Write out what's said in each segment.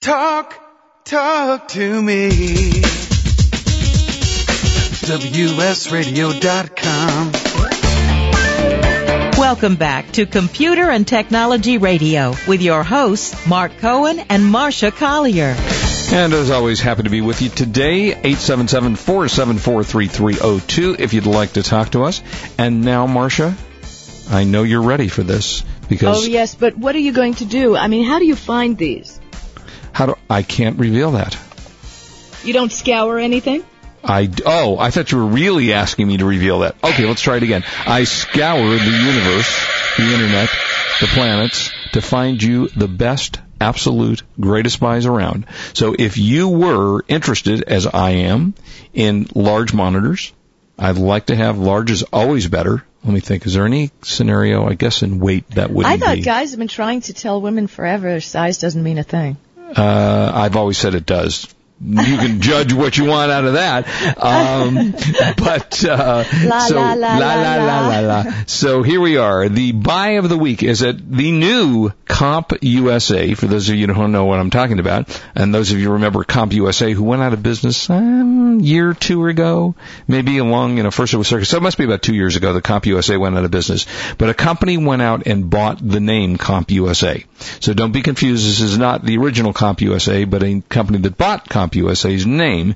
Talk, talk to me. WSRadio.com. Welcome back to Computer and Technology Radio with your hosts, Mark Cohen and Marcia Collier. And as always, happy to be with you today, 877-474-3302 if you'd like to talk to us. And now, Marcia, I know you're ready for this because... Oh, yes, but what are you going to do? I mean, how do you find these? I can't reveal that. You don't scour anything? I oh, I thought you were really asking me to reveal that. Okay, let's try it again. I scour the universe, the internet, the planets to find you the best, absolute, greatest buys around. So if you were interested, as I am, in large monitors, I'd like to have large is always better. Let me think. Is there any scenario? I guess in weight that would. I thought be. guys have been trying to tell women forever size doesn't mean a thing. Uh, I've always said it does you can judge what you want out of that. Um, but uh, La, so la, la, la, la, la la. la. So here we are. The buy of the week is at the new Comp USA. For those of you who don't know what I'm talking about, and those of you who remember Comp USA, who went out of business um, year or two ago, maybe along you know first it was circus. So it must be about two years ago that Comp USA went out of business. But a company went out and bought the name Comp USA. So don't be confused. This is not the original Comp USA, but a company that bought Comp USA's name.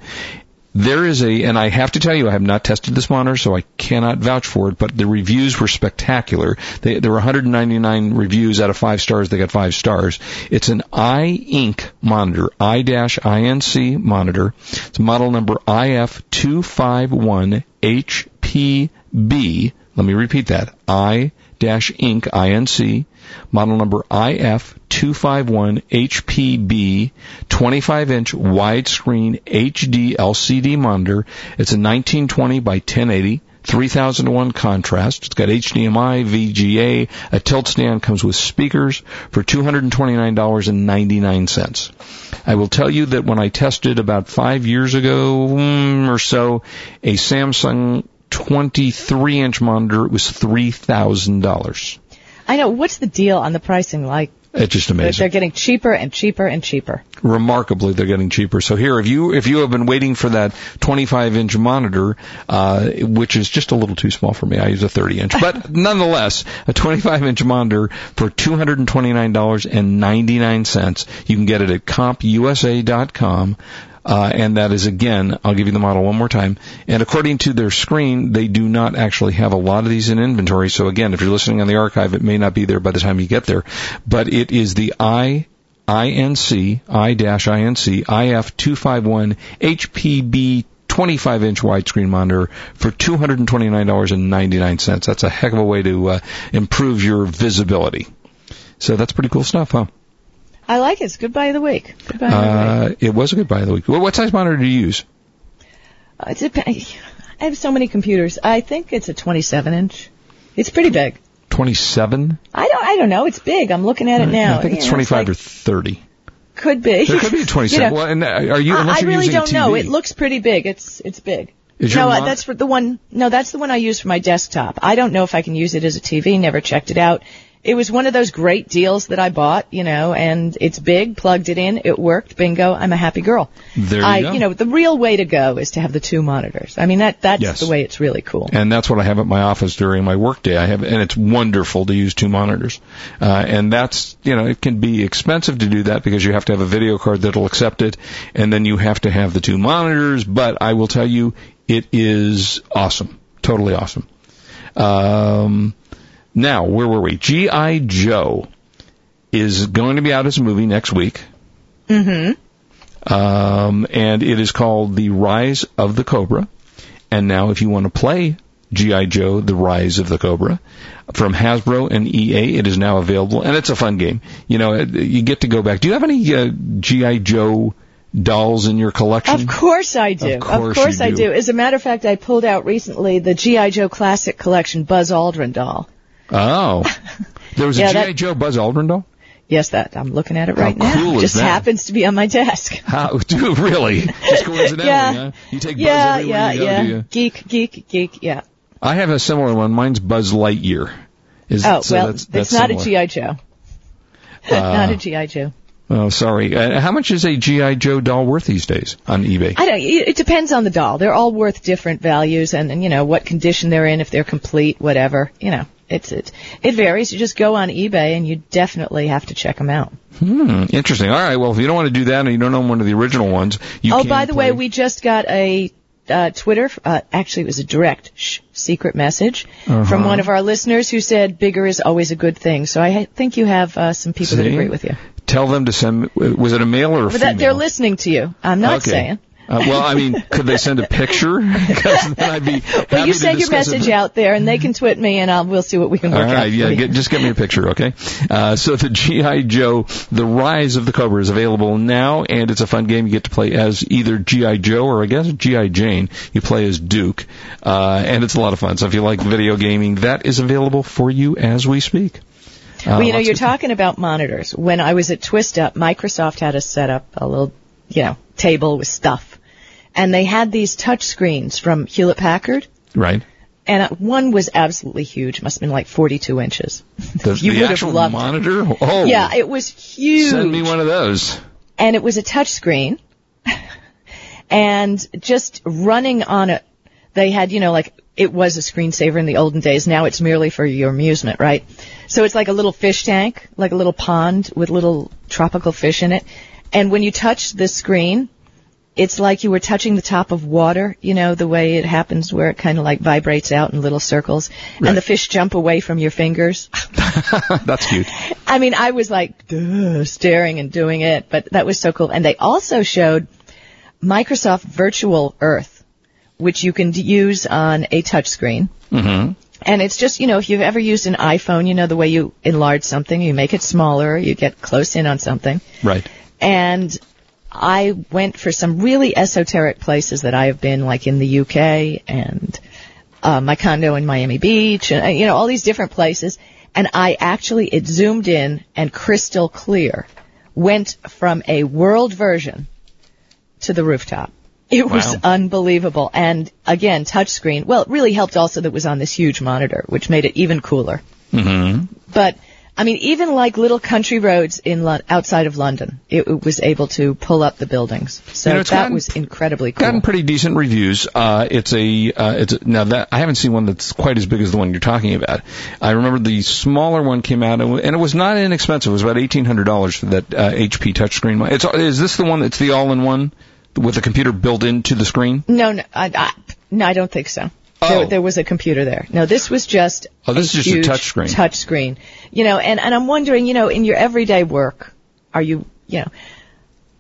There is a, and I have to tell you, I have not tested this monitor, so I cannot vouch for it, but the reviews were spectacular. They, there were 199 reviews out of five stars. They got five stars. It's an iInc monitor, I-INC monitor. It's model number IF251HPB. Let me repeat that. I-INC, Inc. Model number IF251HPB, 25 inch widescreen HD LCD monitor. It's a 1920 by 1080. 3000 to 1 contrast. It's got HDMI, VGA, a tilt stand, comes with speakers for $229.99. I will tell you that when I tested about five years ago mm, or so, a Samsung 23 inch monitor, it was $3,000. I know. What's the deal on the pricing like? It's just They're, amazing. they're getting cheaper and cheaper and cheaper. remarkably they're getting cheaper. So here, if you if you have been waiting for that 25 inch monitor, uh, which is just a little too small for me, I use a 30 inch, but nonetheless, a 25 inch monitor for 229 dollars and 99 cents. You can get it at compusa.com. Uh, and that is again, I'll give you the model one more time. And according to their screen, they do not actually have a lot of these in inventory. So again, if you're listening on the archive, it may not be there by the time you get there. But it is the i INC, I-INC, IF251 HPB 25 inch widescreen monitor for $229.99. That's a heck of a way to uh, improve your visibility. So that's pretty cool stuff, huh? I like it. It's good buy of the week. Good buy of the week. Uh, it was a good buy of the week. Well, what size monitor do you use? Uh, It's a, I have so many computers. I think it's a 27 inch. It's pretty big. 27? I don't. I don't know. It's big. I'm looking at it now. I think it's You know, 25 or like- 30. could be. There could be a 27. You know, well, and uh, are you, I, I really don't know. It looks pretty big. It's it's big. Is your no, uh, that's for the one. No, that's the one I use for my desktop. I don't know if I can use it as a TV. Never checked it out. It was one of those great deals that I bought, you know, and it's big. Plugged it in. It worked. Bingo. I'm a happy girl. There you I, go. you know, the real way to go is to have the two monitors. I mean, that that's Yes. the way it's really cool. and that's what I have at my office during my workday. I have, and it's wonderful to use two monitors. Uh, and that's, you know, it can be expensive to do that because you have to have a video card that'll accept it, and then you have to have the two monitors. But I will tell you, it is awesome, totally awesome. Um, now, where were we? G.I. Joe is going to be out as a movie next week. Mm-hmm. Um, and it is called The Rise of the Cobra. And now, if you want to play G.I. Joe, The Rise of the Cobra, from Hasbro and EA, it is now available, and it's a fun game. You know, you get to go back. Do you have any uh, G.I. Joe dolls in your collection? Of course I do. Of course you I do. do. As a matter of fact, I pulled out recently the G.I. Joe Classic Collection Buzz Aldrin doll. Oh. There was a Yeah, G.I. that- Joe Buzz Aldrin doll? Yes, that I'm looking at it How right now. cool is Just that? happens to be on my desk. How, dude, really? Just coincidentally, Yeah. huh? You take Buzz yeah, everywhere yeah, you go, yeah. do you? Geek, geek, geek. Yeah. I have a similar one. Mine's Buzz Lightyear. Is, Oh so well, that's, it's that's not a similar. GI Joe. Uh, not a GI Joe. Oh, sorry. Uh, how much is a GI Joe doll worth these days on eBay? I don't. It it depends on the doll. They're all worth different values, and, and you know what condition they're in, if they're complete, whatever. You know, it's it it varies. You just go on eBay, and you definitely have to check them out. Hmm, interesting. All right. Well, if you don't want to do that and you don't own one of the original ones, you oh, by the play- way, we just got a uh, Twitter. Uh, actually, it was a direct shh, secret message Uh-huh. from one of our listeners who said bigger is always a good thing. So I ha- think you have uh, some people that agree with you. tell them to send. Was it a male or a But female? that they're listening to you. I'm not okay. saying. Uh, well, I mean, could they send a picture? 'Cause then I'd be Well, happy you to send your discuss it. message out there, and they can tweet me, and I'll, we'll see what we can All work out. right, yeah, you. get, just get me a picture, okay? Uh, so the GI Joe, The Rise of the Cobra is available now, and it's a fun game. You get to play as either GI Joe or I guess GI Jane. You play as Duke, uh, and it's a lot of fun. So if you like video gaming, that is available for you as we speak. Uh, Well, you know, you're talking about monitors. When I was at Twist Up, Microsoft had us set up a little, you know, table with stuff. And they had these touch screens from Hewlett Packard. right. And one was absolutely huge. Must have been like 42 inches. The, You the would have actual loved it. monitor. Oh, Yeah, it was huge. Send me one of those. and it was a touch screen. and just running on it, they had, you know, like it was a screensaver in the olden days. Now it's merely for your amusement, right? So it's like a little fish tank, like a little pond with little tropical fish in it. And when you touch the screen, it's like you were touching the top of water, you know, the way it happens where it kind of like vibrates out in little circles Right. and the fish jump away from your fingers. That's cute. I mean, I was like Duh, staring and doing it, but that was so cool. And they also showed Microsoft Virtual Earth, which you can d- use on a touchscreen. hmm And it's just, you know, if you've ever used an iPhone, you know the way you enlarge something, you make it smaller, you get close in on something. Right. And I went for some really esoteric places that I have been, like in the UK and uh, my condo in Miami Beach, and uh, you know all these different places. And I actually it zoomed in and crystal clear went from a world version to the rooftop. It was Wow. unbelievable. And again, touchscreen. Well, it really helped also that it was on this huge monitor, which made it even cooler. hmm But I mean, even like little country roads in Lon- outside of London, it, it was able to pull up the buildings. So You know, that gotten- was incredibly cool. Gotten pretty decent reviews. Uh, it's a, uh, it's a, now that I haven't seen one that's quite as big as the one you're talking about. I remember the smaller one came out and and it was not inexpensive. It was about eighteen hundred dollars for that uh, HP touchscreen. one. It's is this the one that's the all-in-one with the computer built into the screen? no, no, I, I, no, I don't think so. Oh. There, there was a computer there. No, this was just Oh, this is just a touch screen. Touch screen. You know, and and I'm wondering, you know, in your everyday work, are you, you know,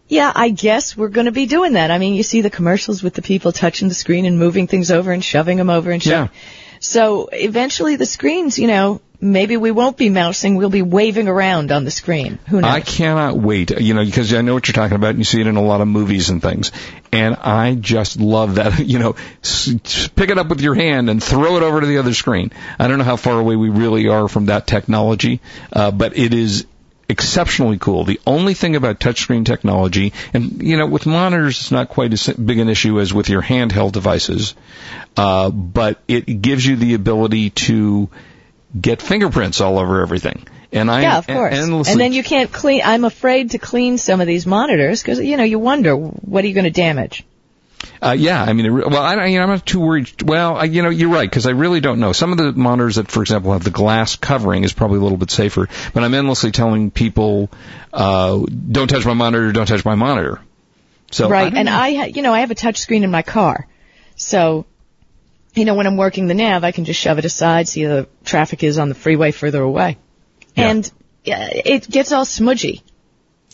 yeah, I guess we're going to be doing that. I mean, you see the commercials with the people touching the screen and moving things over and shoving them over and shoving. Yeah. So eventually the screens, you know, maybe we won't be mousing, we'll be waving around on the screen. Who knows? I cannot wait, you know, because I know what you're talking about, and you see it in a lot of movies and things. And I just love that, you know, pick it up with your hand and throw it over to the other screen. I don't know how far away we really are from that technology, uh, but it is exceptionally cool. The only thing about touchscreen technology, and you know, with monitors, it's not quite as big an issue as with your handheld devices, uh, but it gives you the ability to get fingerprints all over everything. And I yeah, of course. endlessly And then you can't clean. I'm afraid to clean some of these monitors because you know you wonder what are you going to damage. Uh, yeah, I mean, it, well, I, you know, I'm not too worried. Well, I, you know, you're right because I really don't know. Some of the monitors that, for example, have the glass covering is probably a little bit safer. But I'm endlessly telling people, uh, don't touch my monitor, don't touch my monitor. So right. don't and know. I, ha- you know, I have a touch screen in my car, so you know when I'm working the nav, I can just shove it aside, see the traffic is on the freeway further away, Yeah. and it gets all smudgy.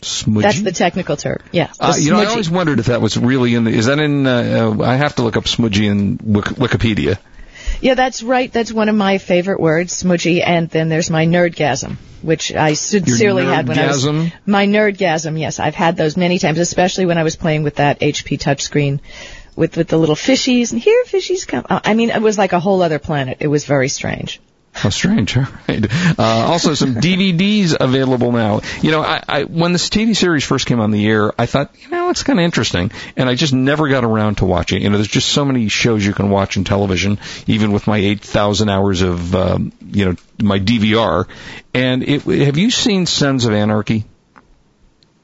smudgy. That's the technical term. Yeah. Uh, you know, I always wondered if that was really in the. Is that in? Uh, uh, I have to look up smudgy in Wik- Wikipedia. Yeah, that's right. That's one of my favorite words, smudgy. And then there's my nerdgasm, which I sincerely had when I was my nerdgasm. Yes, I've had those many times, especially when I was playing with that HP touchscreen with with the little fishies. And here fishies come. uh, I mean, it was like a whole other planet. It was very strange. How strange, all right. Uh, also, some DVDs available now. You know, I, I when this TV series first came on the air, I thought, you know, it's kind of interesting, and I just never got around to watching. You know, there's just so many shows you can watch in television, even with my 8,000 hours of, um, you know, my DVR. And it, have you seen Sons of Anarchy?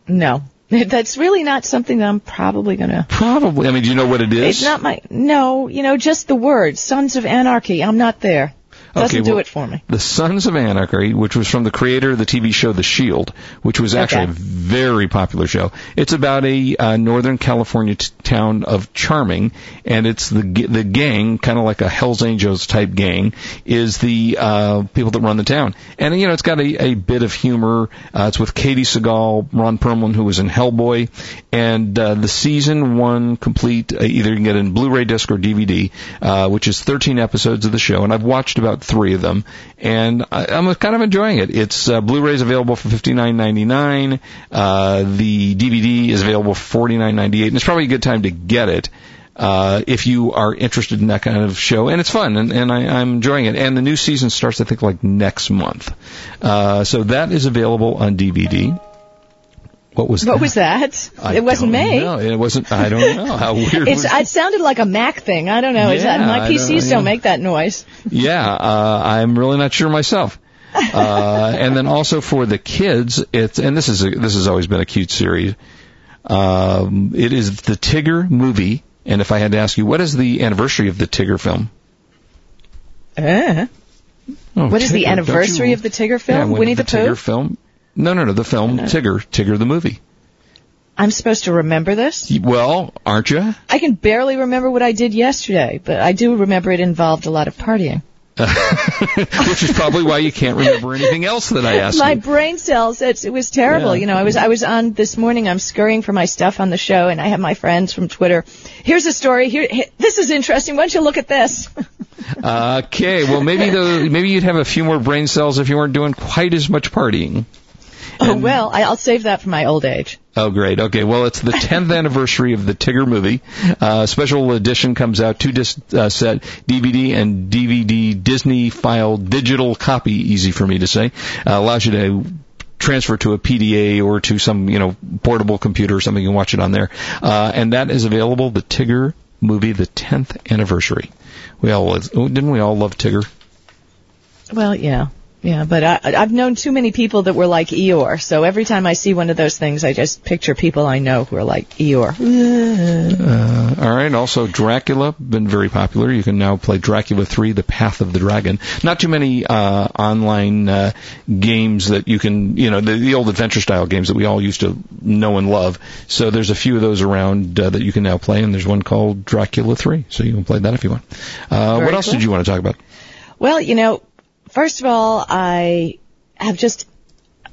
No. That's really not something that I'm probably gonna. Probably. I mean, do you know what it is? It's not my. No, you know, just the word Sons of Anarchy. I'm not there. Doesn't Okay, do well, it for me. The Sons of Anarchy, which was from the creator of the TV show The Shield, which was actually Okay. a very popular show. It's about a uh, Northern California t- town of Charming, and it's the the gang, kind of like a Hell's Angels type gang, is the uh, people that run the town. And you know, it's got a, a bit of humor. Uh, it's with Katey Sagal, Ron Perlman, who was in Hellboy, and uh, the season one complete. Uh, either you can get it in Blu-ray disc or DVD, uh, which is 13 episodes of the show, and I've watched about three of them, and I, I'm kind of enjoying it. It's uh, Blu-ray is available for 59.99. Uh, the DVD is available for 49.98, and it's probably a good time to get it. Uh, if you are interested in that kind of show, and it's fun, and, and I, I'm enjoying it. And the new season starts, I think, like next month. Uh, so that is available on DVD. What was What that? was that? I it wasn't me. know. It wasn't. I don't know how weird. It's, was it sounded like a Mac thing. I don't know. Is that my PCs don't- don't, make that noise? Yeah, uh, I'm really not sure myself. Uh, and then also for the kids, it's and this is a, this has always been a cute series. Um, it is the Tigger movie, and if I had to ask you, what is the anniversary of the Tigger film? Uh, Oh, what is the Tigger, anniversary of the Tigger film? when Winnie the, the, Pooh? Tigger film. No, no, no, the film Tigger, Tigger the movie. I'm supposed to remember this? Well, aren't you? I can barely remember what I did yesterday, but I do remember it involved a lot of partying. Which is probably why you can't remember anything else that I asked my you. brain cells, it was terrible Yeah. you know i was i was on this morning i'm scurrying for my stuff on the show and i have my friends from twitter here's a story here, he- this is interesting why don't you look at this Okay, well maybe the maybe you'd have a few more brain cells if you weren't doing quite as much partying. Oh well I, i'll save that for my old age Oh, great. Okay, well, it's the 10th anniversary of the Tigger movie. Uh, special edition comes out, two disc uh, set, DVD and DVD Disney file digital copy, easy for me to say, uh, allows you to transfer to a PDA or to some, you know, portable computer or something, you can watch it on there. Uh, and that is available, the Tigger movie, the 10th anniversary. We all, didn't we all love Tigger? well yeah yeah but I, i've known too many people that were like eeyore so every time i see one of those things i just picture people i know who are like eeyore Uh, all right. Also, Dracula been very popular. You can now play Dracula 3: The Path of the Dragon. Not too many uh, online uh, games that you can, you know, the, the old adventure style games that we all used to know and love. So there's a few of those around uh, that you can now play, and there's one called Dracula 3. So you can play that if you want. Uh, what else cool. did you want to talk about? Well, you know, first of all, I have just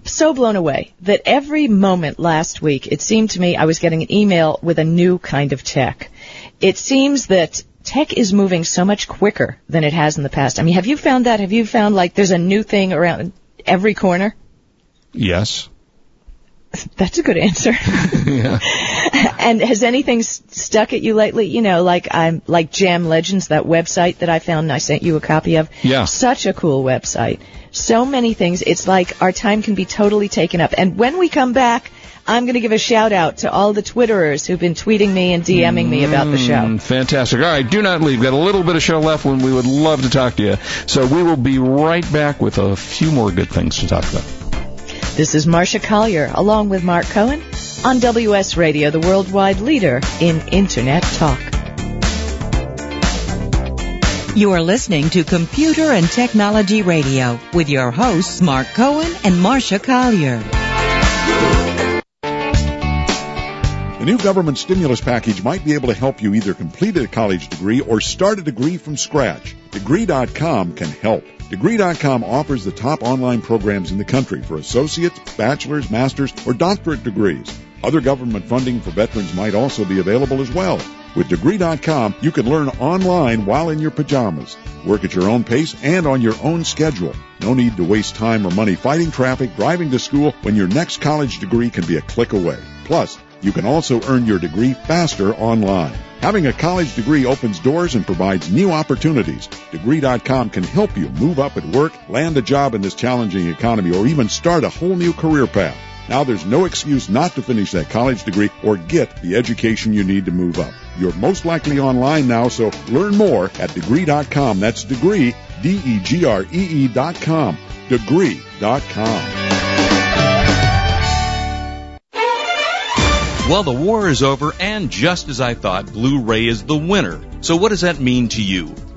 so blown away that every moment last week, it seemed to me I was getting an email with a new kind of tech. It seems that tech is moving so much quicker than it has in the past. I mean, have you found that? Have you found like there's a new thing around every corner? Yes. That's a good answer. yeah. and has anything s- stuck at you lately? You know, like I'm like Jam Legends, that website that I found and I sent you a copy of. Yeah. Such a cool website. So many things. It's like our time can be totally taken up. And when we come back, I'm going to give a shout out to all the Twitterers who've been tweeting me and DMing me about the show. Mm, fantastic. All right, do not leave. Got a little bit of show left when we would love to talk to you. So we will be right back with a few more good things to talk about. This is Marcia Collier along with Mark Cohen on WS Radio, the worldwide leader in Internet talk. You are listening to Computer and Technology Radio with your hosts Mark Cohen and Marcia Collier. The new government stimulus package might be able to help you either complete a college degree or start a degree from scratch. Degree.com can help. Degree.com offers the top online programs in the country for associates, bachelor's, master's, or doctorate degrees. Other government funding for veterans might also be available as well. With Degree.com, you can learn online while in your pajamas. Work at your own pace and on your own schedule. No need to waste time or money fighting traffic, driving to school when your next college degree can be a click away. Plus, you can also earn your degree faster online. Having a college degree opens doors and provides new opportunities. Degree.com can help you move up at work, land a job in this challenging economy, or even start a whole new career path. Now there's no excuse not to finish that college degree or get the education you need to move up. You're most likely online now, so learn more at degree.com. That's degree, D-E-G-R-E-E dot com. Degree.com. Well, the war is over, and just as I thought, Blu-ray is the winner. So what does that mean to you?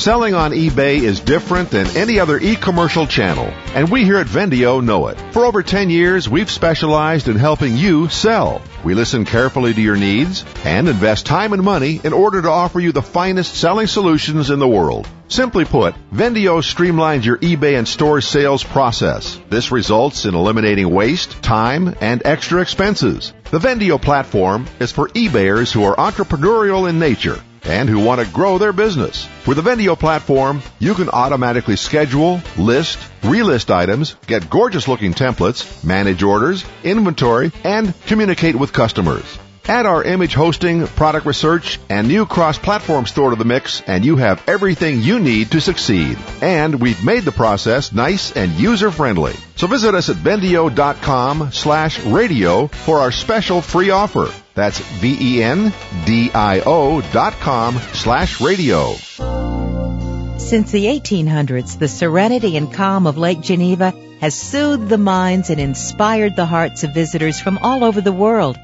Selling on eBay is different than any other e-commercial channel, and we here at Vendio know it. For over 10 years, we've specialized in helping you sell. We listen carefully to your needs and invest time and money in order to offer you the finest selling solutions in the world. Simply put, Vendio streamlines your eBay and store sales process. This results in eliminating waste, time, and extra expenses. The Vendio platform is for eBayers who are entrepreneurial in nature and who want to grow their business. With the Vendio platform, you can automatically schedule, list, relist items, get gorgeous looking templates, manage orders, inventory, and communicate with customers. Add our image hosting, product research, and new cross-platform store to the mix, and you have everything you need to succeed. And we've made the process nice and user-friendly. So visit us at vendio.com slash radio for our special free offer. That's V-E-N-D-I-O dot com slash radio. Since the 1800s, the serenity and calm of Lake Geneva has soothed the minds and inspired the hearts of visitors from all over the world.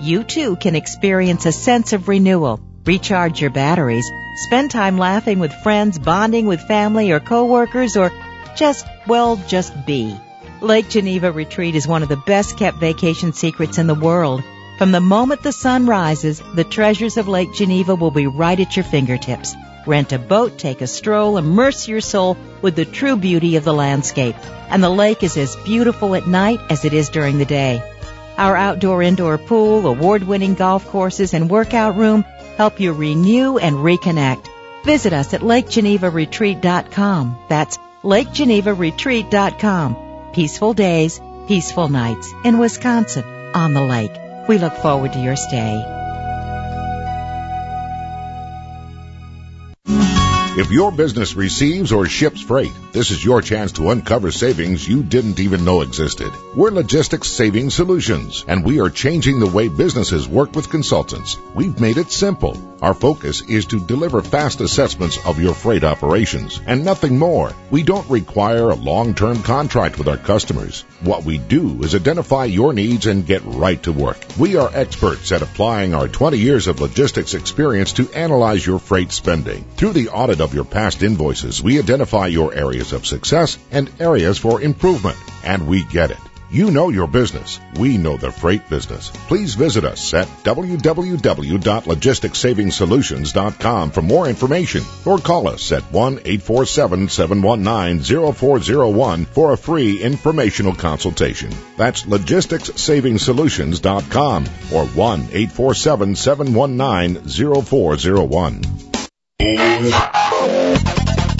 You too can experience a sense of renewal, recharge your batteries, spend time laughing with friends, bonding with family or coworkers, or just, well, just be. Lake Geneva Retreat is one of the best kept vacation secrets in the world. From the moment the sun rises, the treasures of Lake Geneva will be right at your fingertips. Rent a boat, take a stroll, immerse your soul with the true beauty of the landscape. And the lake is as beautiful at night as it is during the day. Our outdoor indoor pool, award-winning golf courses, and workout room help you renew and reconnect. Visit us at LakeGenevaRetreat.com. That's LakeGenevaRetreat.com. Peaceful days, peaceful nights in Wisconsin on the lake. We look forward to your stay. If your business receives or ships freight, this is your chance to uncover savings you didn't even know existed. We're Logistics Saving Solutions, and we are changing the way businesses work with consultants. We've made it simple. Our focus is to deliver fast assessments of your freight operations and nothing more. We don't require a long-term contract with our customers. What we do is identify your needs and get right to work. We are experts at applying our 20 years of logistics experience to analyze your freight spending. Through the audit of your past invoices, we identify your areas of success and areas for improvement, and we get it. You know your business. We know the freight business. Please visit us at www.logisticsavingsolutions.com for more information or call us at 1-847-719-0401 for a free informational consultation. That's logisticsavingsolutions.com or 1-847-719-0401.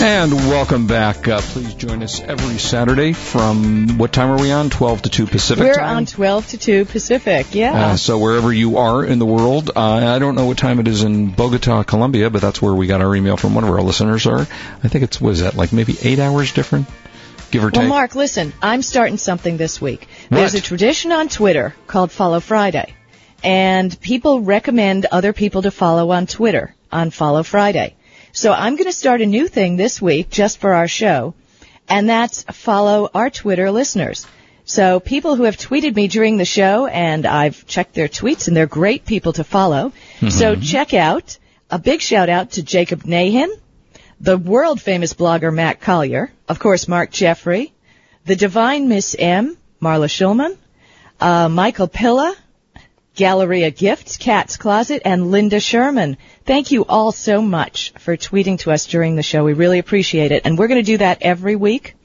And welcome back. Uh, please join us every Saturday from what time are we on? 12 to 2 Pacific We're time? on 12 to 2 Pacific, yeah. Uh, so wherever you are in the world, uh, I don't know what time it is in Bogota, Colombia, but that's where we got our email from one of our listeners. Are I think it's was that like maybe eight hours different, give or take. well. Mark, listen, I'm starting something this week. There's a tradition on Twitter called Follow Friday. And people recommend other people to follow on Twitter on Follow Friday. So I'm going to start a new thing this week just for our show, and that's follow our Twitter listeners. So people who have tweeted me during the show, and I've checked their tweets, and they're great people to follow. So check out a big shout out to Jacob Nahin, the world famous blogger Matt Collier, of course Mark Jeffrey, the divine Miss M, Marla Schulman, uh, Michael Pilla, Galleria Gifts, Cat's Closet, and Linda Sherman. Thank you all so much for tweeting to us during the show. We really appreciate it. And we're going to do that every week.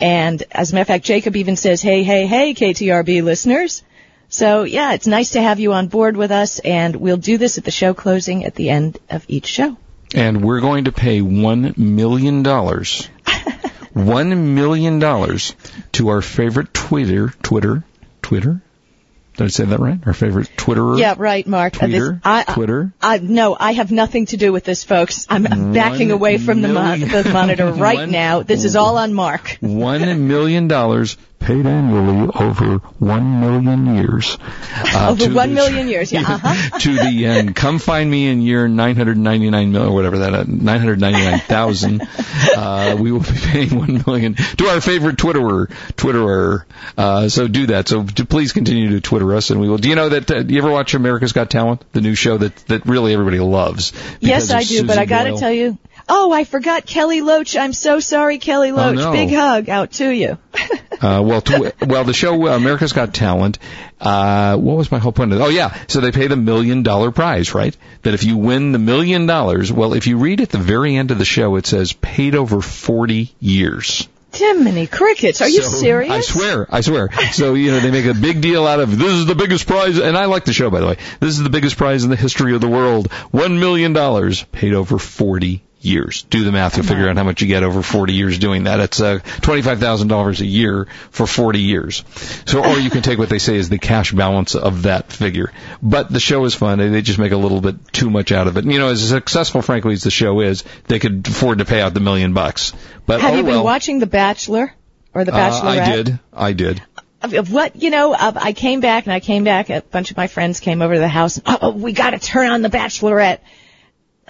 And as a matter of fact, Jacob even says, hey, hey, hey, KTRB listeners. So yeah, it's nice to have you on board with us and we'll do this at the show closing at the end of each show. And we're going to pay one million dollars. One million dollars to our favorite Twitter, Twitter, Twitter. Did I say that right? Our favorite Twitterer. Yeah, right, Mark. Uh, this- I, Twitter? I, no, I have nothing to do with this, folks. I'm, backing away from the, mon- million- the monitor right One- now. This is all on Mark. One million dollars paid annually over one million years. Uh, Over one the- million years, yeah. Uh-huh. to the end. Come find me in year 999 million, or whatever that, uh, 999,000. Uh, we will be paying one million to our favorite Twitterer, Twitterer. Uh, so do that. So please continue to Twitter us, and we will. Do you know that? Uh, do you ever watch America's Got Talent, the new show that that really everybody loves? Yes, I do, but I got to Boyle? tell you. Oh, I forgot Kelly Loach. I'm so sorry, Kelly Loach. Oh, no. Big hug out to you. Uh, well, to, well, the show uh, America's Got Talent. Uh, what was my whole point? Of, oh yeah, so they pay the million dollar prize, right? That if you win the million dollars, well, if you read at the very end of the show, it says paid over forty years. Timony crickets. Are you So, serious? I swear, I swear. So, you know, they make a big deal out of this is the biggest prize, and I like the show, by the way. This is the biggest prize in the history of the world. One million dollars paid over 40 years. Do the math, you'll figure out how much you get over 40 years doing that. It's uh, $25,000 a year for 40 years. So, or you can take what they say is the cash balance of that figure. But the show is fun. They just make a little bit too much out of it. And, you know, as successful, frankly, as the show is, they could afford to pay out the million bucks. But Have oh you been well. watching The Bachelor or The Uh, Bachelorette? I did. I did. Of- of what you know, uh, I came back and I came back. A bunch of my friends came over to the house. And, oh, we got to turn on the Bachelorette.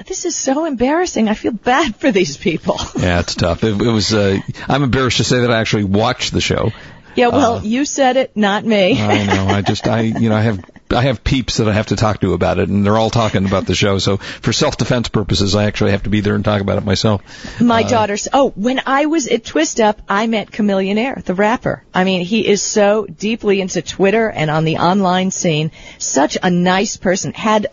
This is so embarrassing. I feel bad for these people. Yeah, it's tough. It, it was. Uh, I'm embarrassed to say that I actually watched the show. Yeah, well, you said it, not me. Uh, I know. I just. I. You know. I have. I have peeps that I have to talk to about it, and they're all talking about the show. So for self-defense purposes, I actually have to be there and talk about it myself. My daughter's. Oh, when I was at Twist Up, I met Chamillionaire, the rapper. I mean, he is so deeply into Twitter and on the online scene. Such a nice person. Had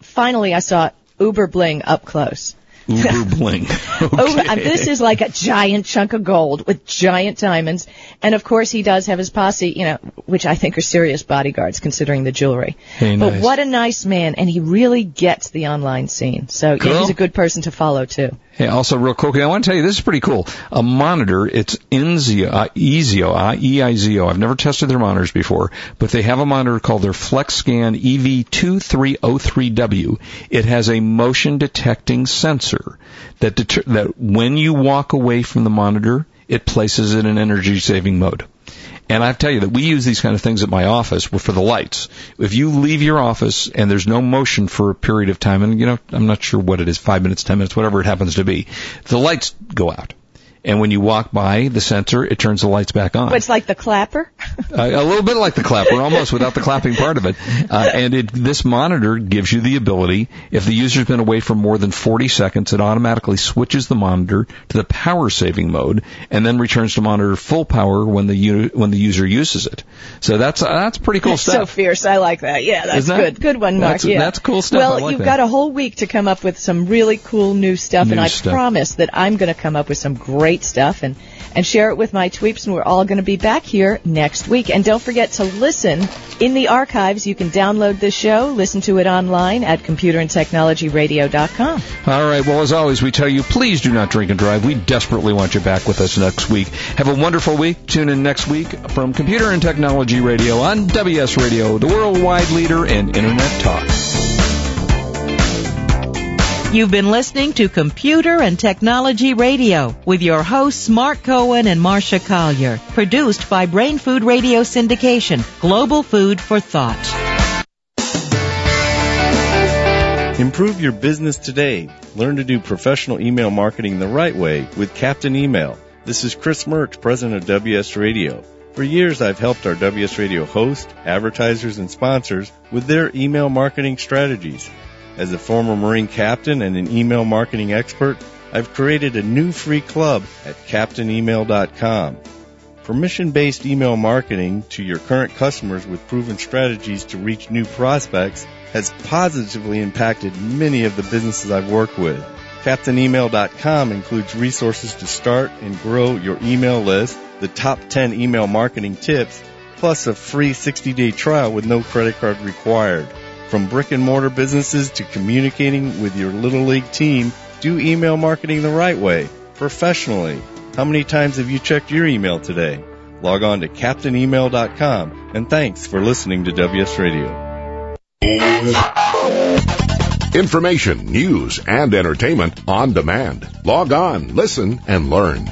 finally, I saw Uber Bling up close. Uber bling. Over, uh, this is like a giant chunk of gold with giant diamonds. And of course he does have his posse, you know, which I think are serious bodyguards considering the jewelry. But nice. what a nice man and he really gets the online scene. So yeah, he's a good person to follow too. Hey, also real quickly, I want to tell you this is pretty cool. A monitor, it's Enzio, uh, Ezio, uh, E-I-Z-O. I've never tested their monitors before, but they have a monitor called their FlexScan E EV2303W. It has a motion detecting sensor that deter- that when you walk away from the monitor, it places it in energy saving mode. And I tell you that we use these kind of things at my office for the lights. If you leave your office and there's no motion for a period of time, and you know, I'm not sure what it is, five minutes, ten minutes, whatever it happens to be, the lights go out. And when you walk by the sensor, it turns the lights back on. But it's like the clapper. Uh, a little bit like the clapper, almost without the clapping part of it. Uh, and it, this monitor gives you the ability, if the user's been away for more than 40 seconds, it automatically switches the monitor to the power saving mode, and then returns to monitor full power when the u- when the user uses it. So that's uh, that's pretty cool so stuff. fierce. I like that. Yeah, that's that- good. Good one, Mark. that's- yeah. that's cool stuff. Well, I like you've that. got a whole week to come up with some really cool new stuff, and I stuff. promise that I'm going to come up with some great stuff and and share it with my tweeps, and we're all going to be back here next week. And don't forget to listen in the archives. You can download this show, listen to it online at computerandtechnologyradio.com. All right. Well, as always, we tell you, please do not drink and drive. We desperately want you back with us next week. Have a wonderful week. Tune in next week from Computer and Technology Radio on WS Radio, the worldwide leader in Internet talk. You've been listening to Computer and Technology Radio with your hosts Mark Cohen and Marcia Collier, produced by Brain Food Radio Syndication, global food for thought. Improve your business today. Learn to do professional email marketing the right way with Captain Email. This is Chris Merckx, president of WS Radio. For years, I've helped our WS Radio host, advertisers, and sponsors with their email marketing strategies. As a former Marine captain and an email marketing expert, I've created a new free club at captainemail.com. For mission-based email marketing to your current customers with proven strategies to reach new prospects has positively impacted many of the businesses I've worked with. CaptainEmail.com includes resources to start and grow your email list, the top 10 email marketing tips, plus a free 60-day trial with no credit card required. From brick and mortar businesses to communicating with your little league team, do email marketing the right way, professionally. How many times have you checked your email today? Log on to captainemail.com and thanks for listening to WS Radio. Information, news, and entertainment on demand. Log on, listen, and learn.